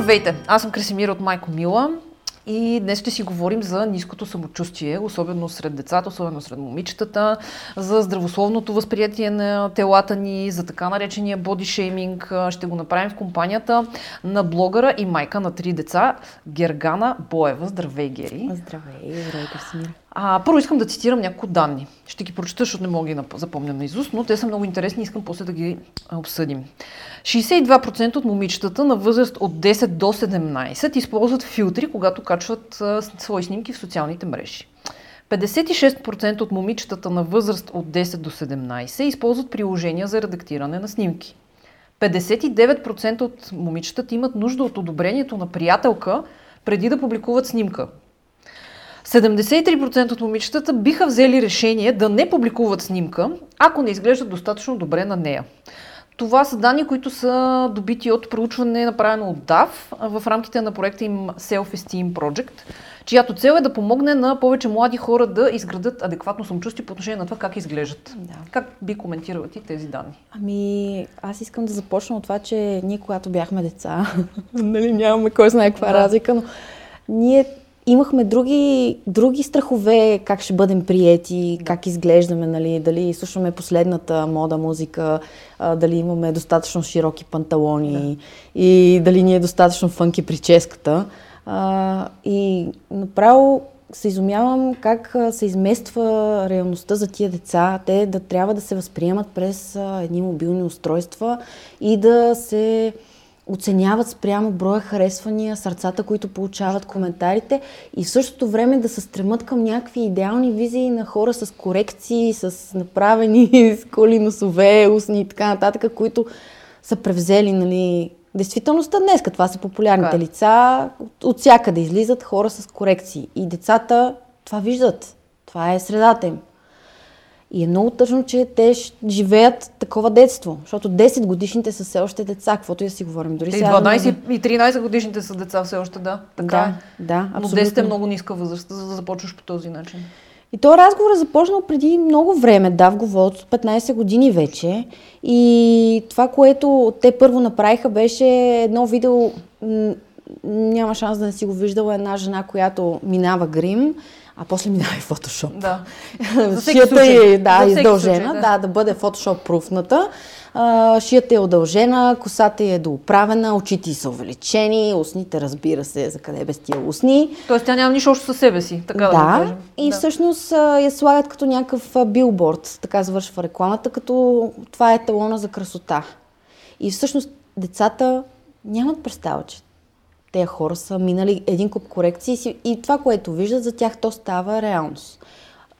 Здравейте! Аз съм Красимира от Майко Мила и днес ще си говорим за ниското самочувствие, особено сред децата, особено сред момичетата, за здравословното възприятие на телата ни, за така наречения боди шейминг. Ще го направим в компанията на блогъра и майка на три деца Гергана Боева. Здравей, Гери! Здравей, здравей, Красимира! А, първо искам да цитирам няколко данни. Ще ги прочета, защото не мога да ги запомня на изуст, но те са много интересни и искам после да ги обсъдим. 62% от момичетата на възраст от 10 до 17 използват филтри, когато качват а, свои снимки в социалните мрежи. 56% от момичетата на възраст от 10 до 17 използват приложения за редактиране на снимки. 59% от момичетата имат нужда от одобрението на приятелка преди да публикуват снимка. 73% от момичетата биха взели решение да не публикуват снимка, ако не изглеждат достатъчно добре на нея. Това са данни, които са добити от проучване, направено от DAF в рамките на проекта им Self-Esteem Project, чиято цел е да помогне на повече млади хора да изградат адекватно самочувствие по отношение на това как изглеждат. Да. Как би коментирала ти тези данни? Ами, аз искам да започна от това, че ние когато бяхме деца, нали, нямаме кой знае каква да. разлика, но ние имахме други, други страхове, как ще бъдем приети, как изглеждаме, нали, дали слушаме последната мода музика, а, дали имаме достатъчно широки панталони да. и дали ни е достатъчно фънки прическата. А, и направо се изумявам как се измества реалността за тия деца. Те да трябва да се възприемат през едни мобилни устройства и да се оценяват спрямо броя харесвания, сърцата, които получават коментарите и в същото време да се стремат към някакви идеални визии на хора с корекции, с направени сколи носове, устни и така нататък, които са превзели нали, действителността днес. Това са популярните така. Е. лица. От всякъде излизат хора с корекции. И децата това виждат. Това е средата им. И е много тъжно, че те живеят такова детство, защото 10 годишните са все още деца, каквото и да си говорим. Дори и 12 и 13 годишните са деца все още, да. Така да, е. да, Но 10 е много ниска възраст, за да започваш по този начин. И този разговор е започнал преди много време, да, говорят от 15 години вече. И това, което те първо направиха, беше едно видео, няма шанс да не си го виждала, една жена, която минава грим а после минава и фотошоп. Да. шията е да, издължена, случай, да. да, да бъде фотошоп пруфната. шията е удължена, косата е доуправена, очите са увеличени, устните, разбира се, за къде без тия устни. Тоест тя няма нищо общо със себе си, така да, да кажем. И да. всъщност я слагат като някакъв билборд, така завършва рекламата, като това е талона за красота. И всъщност децата нямат представа, че тези хора са минали един куп корекции и това, което виждат за тях, то става реалност.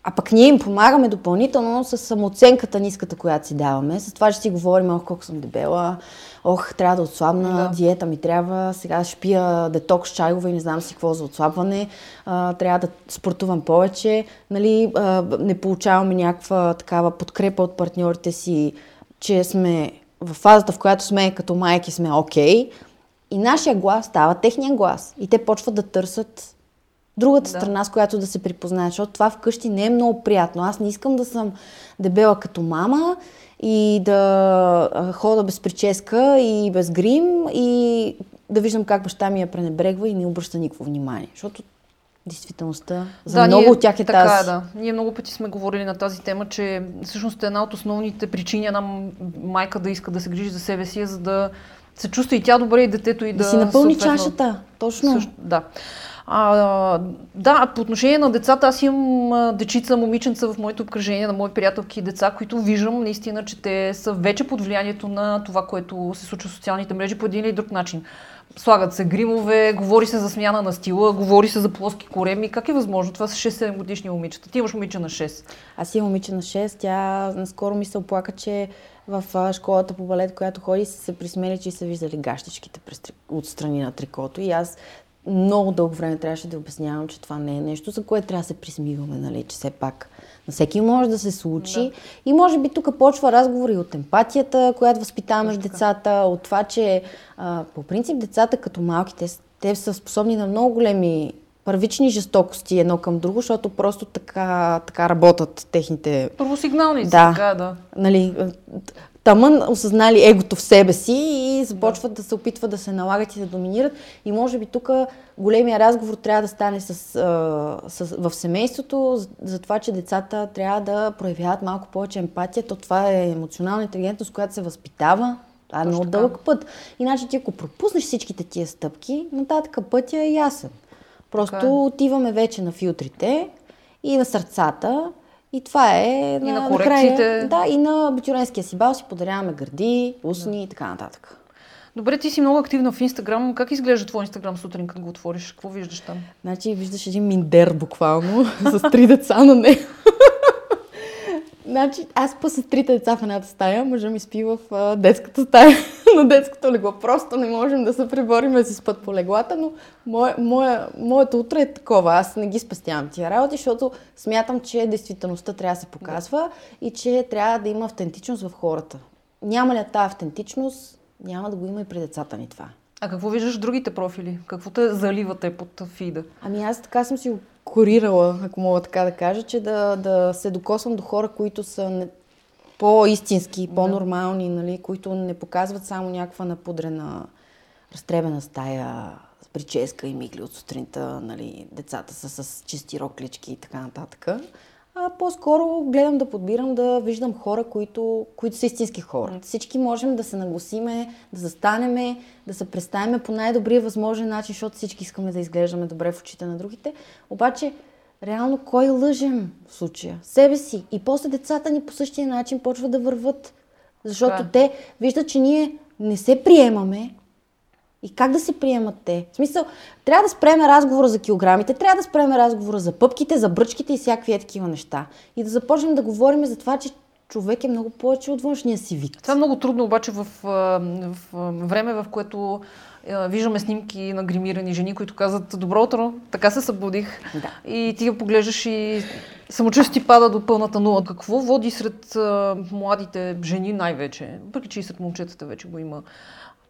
А пък ние им помагаме допълнително с самооценката ниската, която си даваме. С това ще си говорим, ох, колко съм дебела, ох, трябва да отслабна, да. диета ми трябва, сега ще пия детокс чайове и не знам си какво за отслабване, а, трябва да спортувам повече, нали, а, не получаваме някаква такава подкрепа от партньорите си, че сме в фазата, в която сме като майки сме окей, okay, и нашия глас става техния глас. И те почват да търсят другата да. страна, с която да се припознаят. Защото това вкъщи не е много приятно. Аз не искам да съм дебела като мама и да хода без прическа и без грим и да виждам как баща ми я пренебрегва и не обръща никакво внимание. Защото действителността за да, много ние, от тях е така, тази. Да. Ние много пъти сме говорили на тази тема, че всъщност една от основните причини една майка да иска да се грижи за себе си е за да се чувства и тя добре, и детето и да... Да си напълни чашата, точно. Също, да. А, да, по отношение на децата, аз имам дечица, момиченца в моето обкръжение, на мои приятелки и деца, които виждам наистина, че те са вече под влиянието на това, което се случва в социалните мрежи по един или друг начин. Слагат се гримове, говори се за смяна на стила, говори се за плоски кореми. Как е възможно? Това са 6-7 годишни момичета. Ти имаш момиче на 6. Аз имам момиче на 6. Тя наскоро ми се оплака, че в школата по балет, която ходи, са се присмели, че са виждали гащичките от страни на трикото. И аз много дълго време трябваше да обяснявам, че това не е нещо, за което трябва да се присмиваме, нали, че все пак на всеки може да се случи. Да. И може би тук почва разговори от емпатията, която възпитаваме децата, от това, че а, по принцип децата като малки, те, те са способни на много големи първични жестокости едно към друго, защото просто така, така работят техните... Първосигналници, да, така, да. Нали, тъмън осъзнали егото в себе си и започват да. да се опитват да се налагат и да доминират. И може би тук големия разговор трябва да стане с, с, в семейството, за, за това, че децата трябва да проявяват малко повече емпатия. То това е емоционална интелигентност, която се възпитава. Това е много дълъг път. Иначе ти ако пропуснеш всичките тия стъпки, нататък пътя е ясен. Просто така. Е. отиваме вече на филтрите и на сърцата и това е и на, на корекциите. да, и на абитюренския си бал си подаряваме гърди, устни да. и така нататък. Добре, ти си много активна в Инстаграм. Как изглежда твой Инстаграм сутрин, като го отвориш? Какво виждаш там? Значи виждаш един миндер буквално, с три деца на него. Значи, аз па с трите деца в едната стая, мъжа ми спи в а, детската стая, на детското легло. Просто не можем да се преборим да си спът по леглата, но мое, мое, моето утро е такова. Аз не ги спестявам тия работи, защото смятам, че действителността трябва да се показва да. и че трябва да има автентичност в хората. Няма ли тази автентичност, няма да го има и при децата ни това. А какво виждаш в другите профили? Какво те заливате под фида? Ами аз така съм си корирала, ако мога така да кажа, че да, да се докосвам до хора, които са по-истински, по-нормални, нали, които не показват само някаква напудрена, разтребена стая, с прическа и мигли от сутринта, нали, децата са с чисти роклички и така нататък а по-скоро гледам да подбирам да виждам хора, които, които са истински хора. Всички можем да се нагласиме, да застанеме, да се представяме по най-добрия възможен начин, защото всички искаме да изглеждаме добре в очите на другите. Обаче, реално кой лъжем в случая? Себе си. И после децата ни по същия начин почват да върват. Защото да. те виждат, че ние не се приемаме, и как да се приемат те? В смисъл, трябва да спреме разговора за килограмите, трябва да спреме разговора за пъпките, за бръчките и всякакви е такива неща. И да започнем да говорим за това, че човек е много повече от външния си вид. Това е много трудно обаче в, в, в време, в което виждаме снимки на гримирани жени, които казват добро утро, така се събудих. Да. И ти го поглеждаш и самочувствие пада до пълната нула. Какво води сред младите жени най-вече? Въпреки, че и сред момчетата вече го има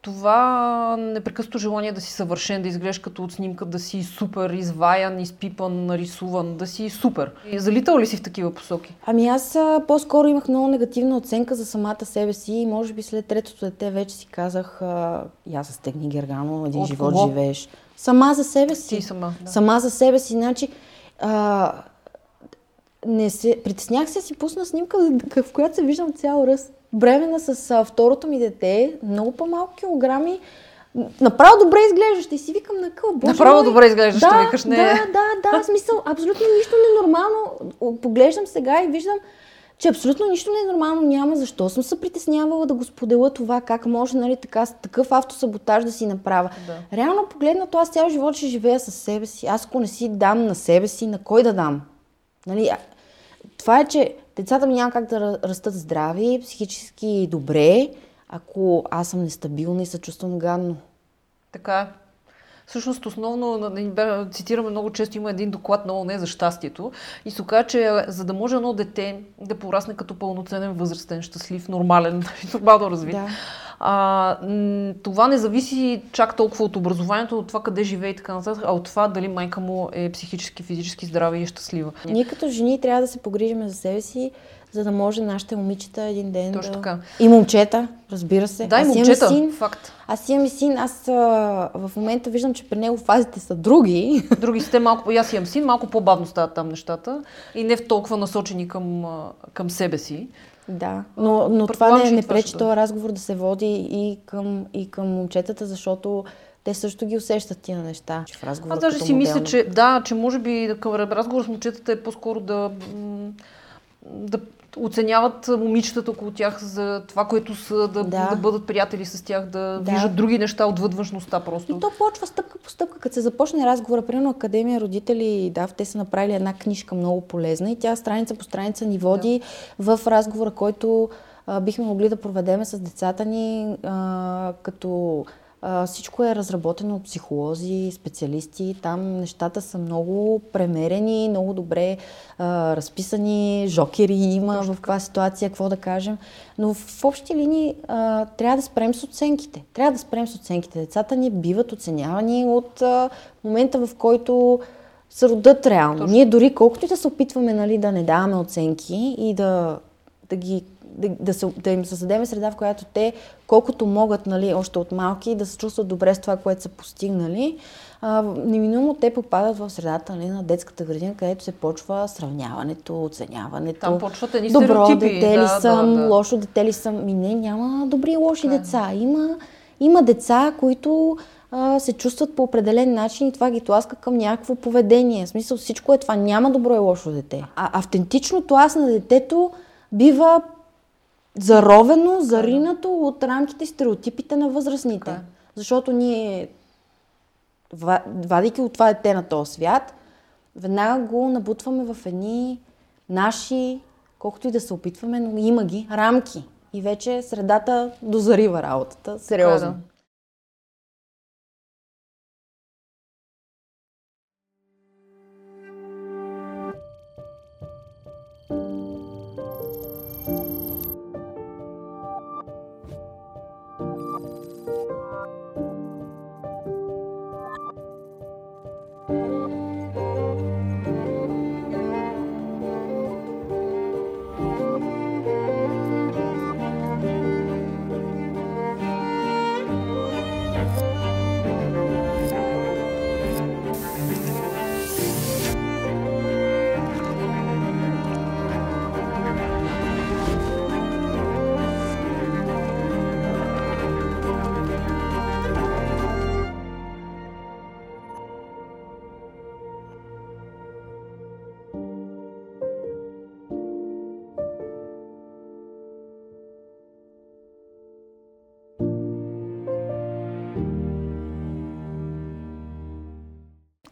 това непрекъснато желание да си съвършен, да изглеждаш като от снимка, да си супер изваян, изпипан, нарисуван, да си супер. И залитал ли си в такива посоки? Ами аз по-скоро имах много негативна оценка за самата себе си и може би след третото дете вече си казах, а, и аз с Тегни Гергано, един от живот кого? живееш. Сама за себе си. Ти сама. Да. Сама за себе си. Значи, а, не се, притеснях се си пусна снимка, в която се виждам цял ръст бремена с а, второто ми дете, много по-малко килограми, направо добре изглеждаш. И си викам на къл, боже Направо мой. добре изглеждаш, да, викаш не. Да, да, да, смисъл, абсолютно нищо ненормално. Поглеждам сега и виждам, че абсолютно нищо ненормално няма. Защо съм се притеснявала да го споделя това, как може нали, така, такъв автосаботаж да си направя. Да. Реално погледнато, аз цял живот ще живея със себе си. Аз ако не си дам на себе си, на кой да дам? Нали, това е, че Децата ми няма как да растат здрави, психически добре, ако аз съм нестабилна и се чувствам гадно. Така е. Всъщност, основно, цитираме много често, има един доклад на ОНЕ за щастието и се оказа, че за да може едно дете да порасне като пълноценен, възрастен, щастлив, нормален, нормално развит, да. А, това не зависи чак толкова от образованието, от това къде живее и така нататък, а от това дали майка му е психически, физически здрава и е щастлива. Ние като жени трябва да се погрижим за себе си, за да може нашите момичета един ден Точно да... така. И момчета, разбира се. Да, и момчета, син, факт. Аз имам и син, аз а, в момента виждам, че при него фазите са други. Други сте малко, аз имам син, малко по-бавно стават там нещата и не в толкова насочени към, към себе си. Да, но, но това не, не пречи този разговор да се води и към, и към момчетата, защото те също ги усещат тия неща. В разговор, Аз даже си моделно. мисля, че да, че може би към разговор с момчетата е по-скоро да, да оценяват момичетата около тях за това, което са, да, да. да бъдат приятели с тях, да, да виждат други неща отвъд външността просто. И то почва стъпка по стъпка. Като се започне разговора, примерно Академия родители, да, те са направили една книжка много полезна и тя страница по страница ни води да. в разговора, който а, бихме могли да проведеме с децата ни, а, като всичко е разработено от психолози, специалисти. Там нещата са много премерени, много добре а, разписани. Жокери има Точно. в каква ситуация, какво да кажем. Но в общи линии а, трябва да спрем с оценките. Трябва да спрем с оценките. Децата ни биват оценявани от а, момента, в който се родят реално. Точно. Ние дори колкото и да се опитваме нали, да не даваме оценки и да, да ги да, да, се, да им създадем среда, в която те, колкото могат, нали, още от малки, да се чувстват добре с това, което са постигнали, а, неминуемо те попадат в средата нали, на детската градина, където се почва сравняването, оценяването. Там почват едни Добро дете ли да, съм, да, да. лошо дете ли съм. Ми не, няма добри и лоши Така е. деца. Има, има деца, които а, се чувстват по определен начин и това ги тласка към някакво поведение. В смисъл всичко е това. Няма добро и лошо дете. А автентичното аз на детето бива заровено, заринато от рамките и стереотипите на възрастните. Така е. Защото ние, ва- вадейки от това дете на този свят, веднага го набутваме в едни наши, колкото и да се опитваме, но има ги, рамки. И вече средата дозарива работата. Сериозно. Така е, да.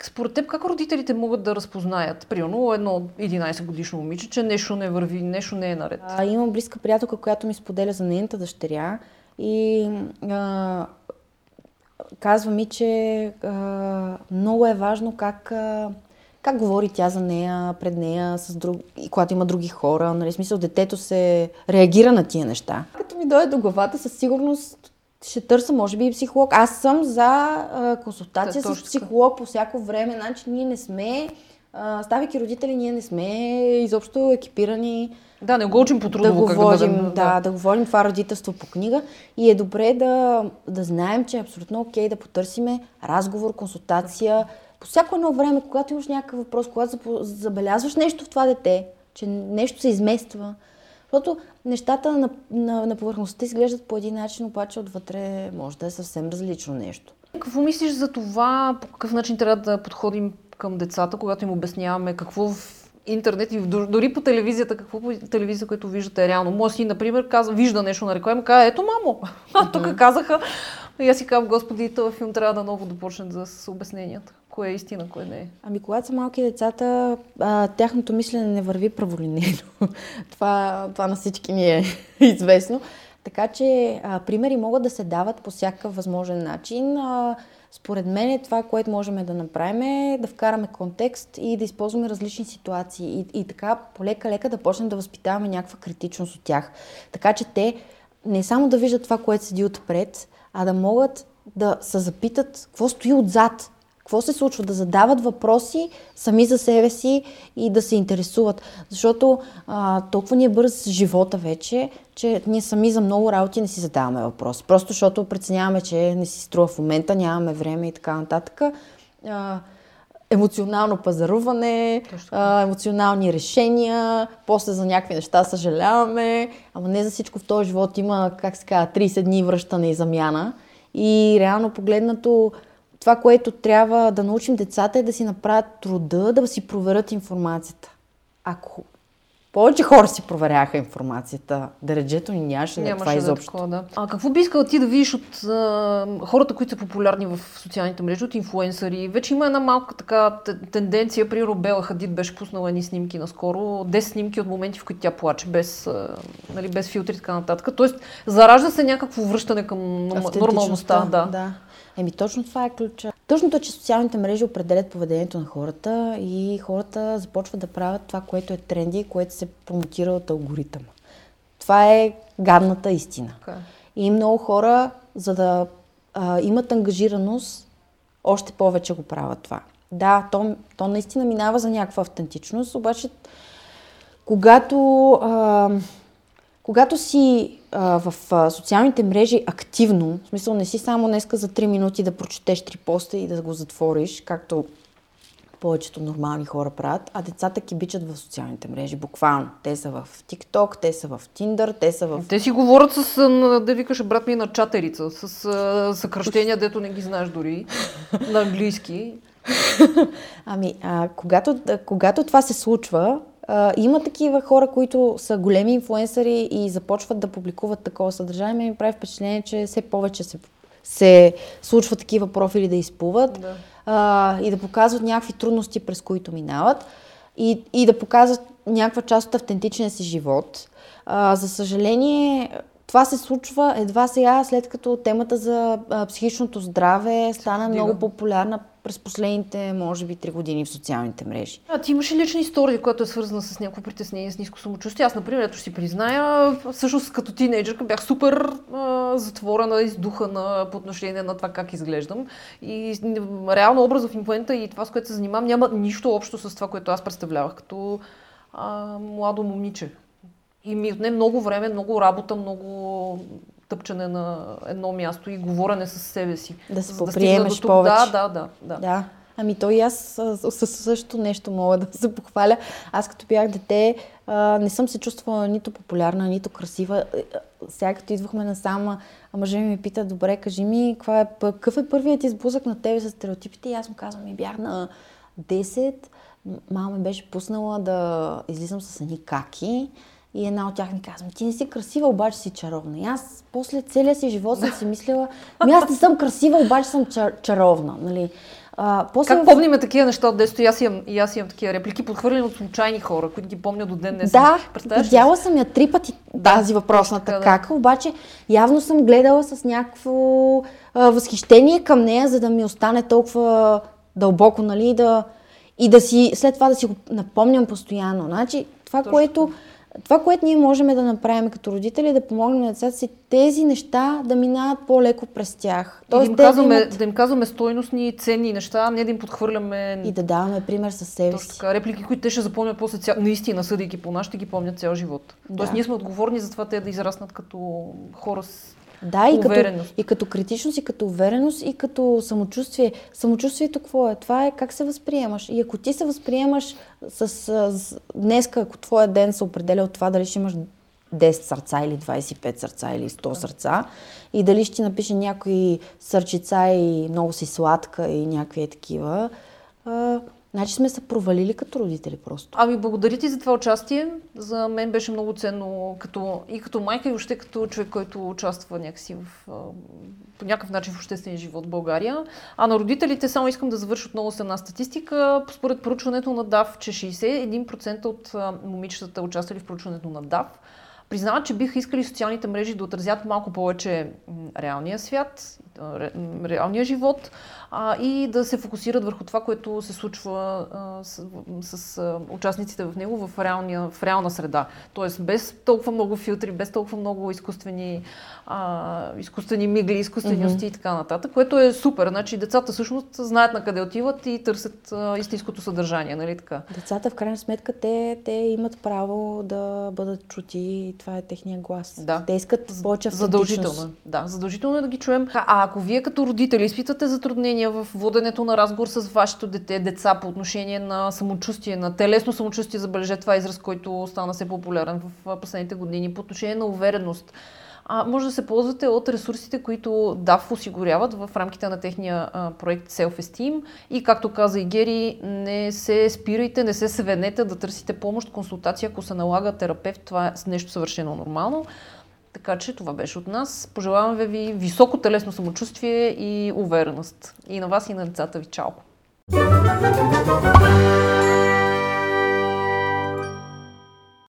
Според теб как родителите могат да разпознаят, примерно едно 11 годишно момиче, че нещо не върви, нещо не е наред? А, имам близка приятелка, която ми споделя за нейната дъщеря и а, казва ми, че а, много е важно как, а, как говори тя за нея, пред нея, с друг... и когато има други хора. Нали, смисъл, детето се реагира на тия неща. Като ми дойде до главата, със сигурност ще търся, може би, и психолог. Аз съм за а, консултация Да, с психолог по всяко време. Значи ние не сме, а, ставайки родители, ние не сме изобщо екипирани Да, не го учим по да трудово как да бъдем. да, да говорим това родителство по книга и е добре да, да знаем, че е абсолютно окей да потърсиме разговор, консултация. По всяко едно време, когато имаш някакъв въпрос, когато забелязваш нещо в това дете, че нещо се измества, защото нещата на, на, на повърхността изглеждат по един начин, обаче отвътре може да е съвсем различно нещо. Какво мислиш за това, по какъв начин трябва да подходим към децата, когато им обясняваме какво в интернет и дори по телевизията, какво по телевизия, което виждате е реално. Моя син, например, казва, вижда нещо на реклама, казва, ето мамо, а тук казаха. И аз си казвам, господи, този филм трябва да ново да почне да с обясненията. Кое е истина, кое не е. Ами, когато са малки децата, а, тяхното мислене не върви праволинейно. това, това на всички ни е известно. Така че а, примери могат да се дават по всякакъв възможен начин. А, според мен е това, което можем да направим е да вкараме контекст и да използваме различни ситуации. И, и така полека-лека да почнем да възпитаваме някаква критичност от тях. Така че те не само да виждат това, което седи отпред, а да могат да се запитат какво стои отзад, какво се случва, да задават въпроси сами за себе си и да се интересуват. Защото а, толкова ни е бърз живота вече, че ние сами за много работи не си задаваме въпроси. Просто защото преценяваме, че не си струва в момента, нямаме време и така нататък. А, емоционално пазаруване, а, емоционални решения, после за някакви неща съжаляваме, ама не за всичко в този живот има, как се казва, 30 дни връщане и замяна. И реално погледнато, това, което трябва да научим децата е да си направят труда, да си проверят информацията. Ако повече хора си проверяха информацията, да реджето ни нямаше да е това да е изобщо. такова, да. А какво би искала ти да видиш от а, хората, които са популярни в социалните мрежи, от инфуенсъри? Вече има една малка така тенденция. Примерно Бела Хадид беше пуснала едни снимки наскоро. 10 снимки от моменти, в които тя плаче, без, а, нали, без филтри и така нататък. Тоест, заражда се някакво връщане към нормалността. Да. да. Еми точно това е ключа. Тъжното е, че социалните мрежи определят поведението на хората и хората започват да правят това, което е тренди, което се промотира от алгоритъма. Това е гадната истина. Така е. И много хора, за да а, имат ангажираност, още повече го правят това. Да, то, то наистина минава за някаква автентичност, обаче когато, а, когато си а, в а, социалните мрежи активно, в смисъл не си само днеска за 3 минути да прочетеш три поста и да го затвориш, както повечето нормални хора правят, а децата ки бичат в социалните мрежи, буквално. Те са в TikTok, те са в Tinder, те са в... Те си говорят с, да викаш брат ми, на чатерица, с съкръщения, дето не ги знаеш дори, на английски. Ами, а, когато, когато това се случва, а, има такива хора, които са големи инфлуенсъри и започват да публикуват такова съдържание. Ми прави впечатление, че все повече се, се случва такива профили да изплуват Да. а, и да показват някакви трудности, през които минават и, и да показват някаква част от автентичния си живот. А, за съжаление, това се случва едва сега, след като темата за а, психичното здраве стана вдига. много популярна през последните, може би, три години в социалните мрежи. А ти имаш ли лична история, която е свързана с някакво притеснение, с ниско самочувствие? Аз, например, ето си призная, всъщност като тинейджърка бях супер а, затворена, издухана по отношение на това как изглеждам. И реално образа в момента и това, с което се занимавам, няма нищо общо с това, което аз представлявах като а, младо момиче. И ми отне много време, много работа, много тъпчане на едно място и говорене с себе си. Да се поприемеш до тук. повече. Да, да, да. да. Да. Ами то и аз с, с същото нещо мога да се похваля. Аз като бях дете, а, не съм се чувствала нито популярна, нито красива. Е, а, Сега като идвахме насам, а мъжа ми пита, добре, кажи ми, каква е, какъв е първият сблъсък на тебе с стереотипите? И аз му казвам, ми бях на 10, м- мама ме беше пуснала да излизам с едни каки. И една от тях ми казва, ти не си красива, обаче си чаровна. И аз после целия си живот съм си мислила, ми аз не съм красива, обаче съм чар- чаровна. Нали? А, после Как помниме такива неща от детството? И аз имам, и аз имам такива реплики, подхвърлени от случайни хора, които ги помня до ден днес. Да, видяла съм я три пъти Да, тази въпросната така, да. кака, обаче явно съм гледала с някакво а, възхищение към нея, за да ми остане толкова дълбоко, нали, да, и да си, след това да си го напомням постоянно. Значи, това, Точно което, това, което ние можем да направим като родители, е да помогнем на децата си тези неща да минават по-леко през тях. И да им, казваме, имат- да им казваме стойностни, ценни неща, а не да им подхвърляме и да даваме пример със себе си. така, реплики, които те ще запомнят после цял... наистина, съдейки по нас, ще ги помнят цял живот. Тоест Да. ние сме отговорни за това те да израснат като хора с Да, и като, и като критичност, и като увереност, и като самочувствие. Самочувствието какво е? Това е как се възприемаш. И ако ти се възприемаш с, с, с днеска, ако твоя ден се определя от това дали ще имаш 10 сърца или 25 сърца или 100 сърца и дали ще напише някои сърчица и много си сладка и някакви е такива, значи сме се провалили като родители просто. Ами, благодаря ти за това участие. За мен беше много ценно като, и като майка, и въобще като човек, който участва някакси в, по някакъв начин в обществения живот в България. А на родителите само искам да завърша отново с една статистика. Според проучването на ДАВ, че 61% от момичетата, участвали в проучването на ДАВ, признават, че биха искали социалните мрежи да отразят малко повече реалния свят, реалния живот а, и да се фокусират върху това, което се случва а, с, с а, участниците в него в, реалния, в реална среда. Тоест без толкова много филтри, без толкова много изкуствени, а, изкуствени мигли, изкуствени Мгм. усти и така нататък, което е супер. Значи децата всъщност знаят на къде отиват и търсят а, истинското съдържание, нали така? Децата в крайна сметка те, те имат право да бъдат чути и това е техния глас. Да. Те искат повече. Задължително. е. Да, задължително е да ги чуем. А ако вие като родители изпитате затруднения в воденето на разговор с вашето дете, деца по отношение на самочувствие, на телесно самочувствие, забележете това е израз, който стана все популярен в последните години, по отношение на увереност, а, може да се ползвате от ресурсите, които DAF осигуряват в рамките на техния а, проект Self-Esteem. И както каза и Гери, не се спирайте, не се свенете да търсите помощ, консултация, ако се налага терапевт. Това е нещо съвършено нормално. Така че това беше от нас. Пожелаваме ви високо телесно самочувствие и увереност. И на вас, и на децата ви. Чао!